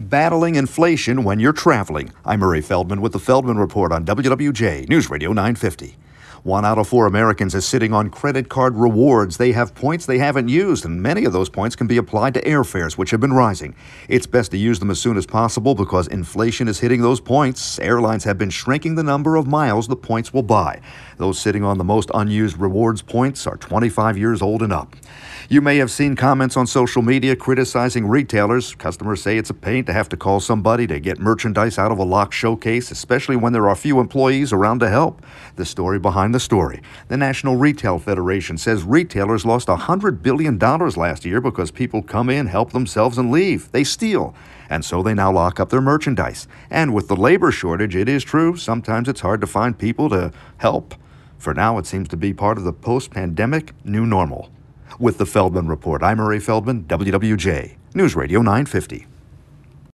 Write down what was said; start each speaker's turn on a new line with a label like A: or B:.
A: battling inflation when you're traveling. I'm Murray Feldman with the Feldman Report on WWJ News Radio 950. One out of four Americans is sitting on credit card rewards. They have points they haven't used, and many of those points can be applied to airfares, which have been rising. It's best to use them as soon as possible because inflation is hitting those points. Airlines have been shrinking the number of miles the points will buy. Those sitting on the most unused rewards points are 25 years old and up. You may have seen comments on social media criticizing retailers. Customers say it's a pain to have to call somebody to get merchandise out of a locked showcase, especially when there are few employees around to help. The story behind the story. The National Retail Federation says retailers lost $100 billion last year because people come in, help themselves, and leave. They steal. And so they now lock up their merchandise. And with the labor shortage, it is true, sometimes it's hard to find people to help. For now, it seems to be part of the post pandemic new normal. With the Feldman Report, I'm Murray Feldman, WWJ, News Radio 950.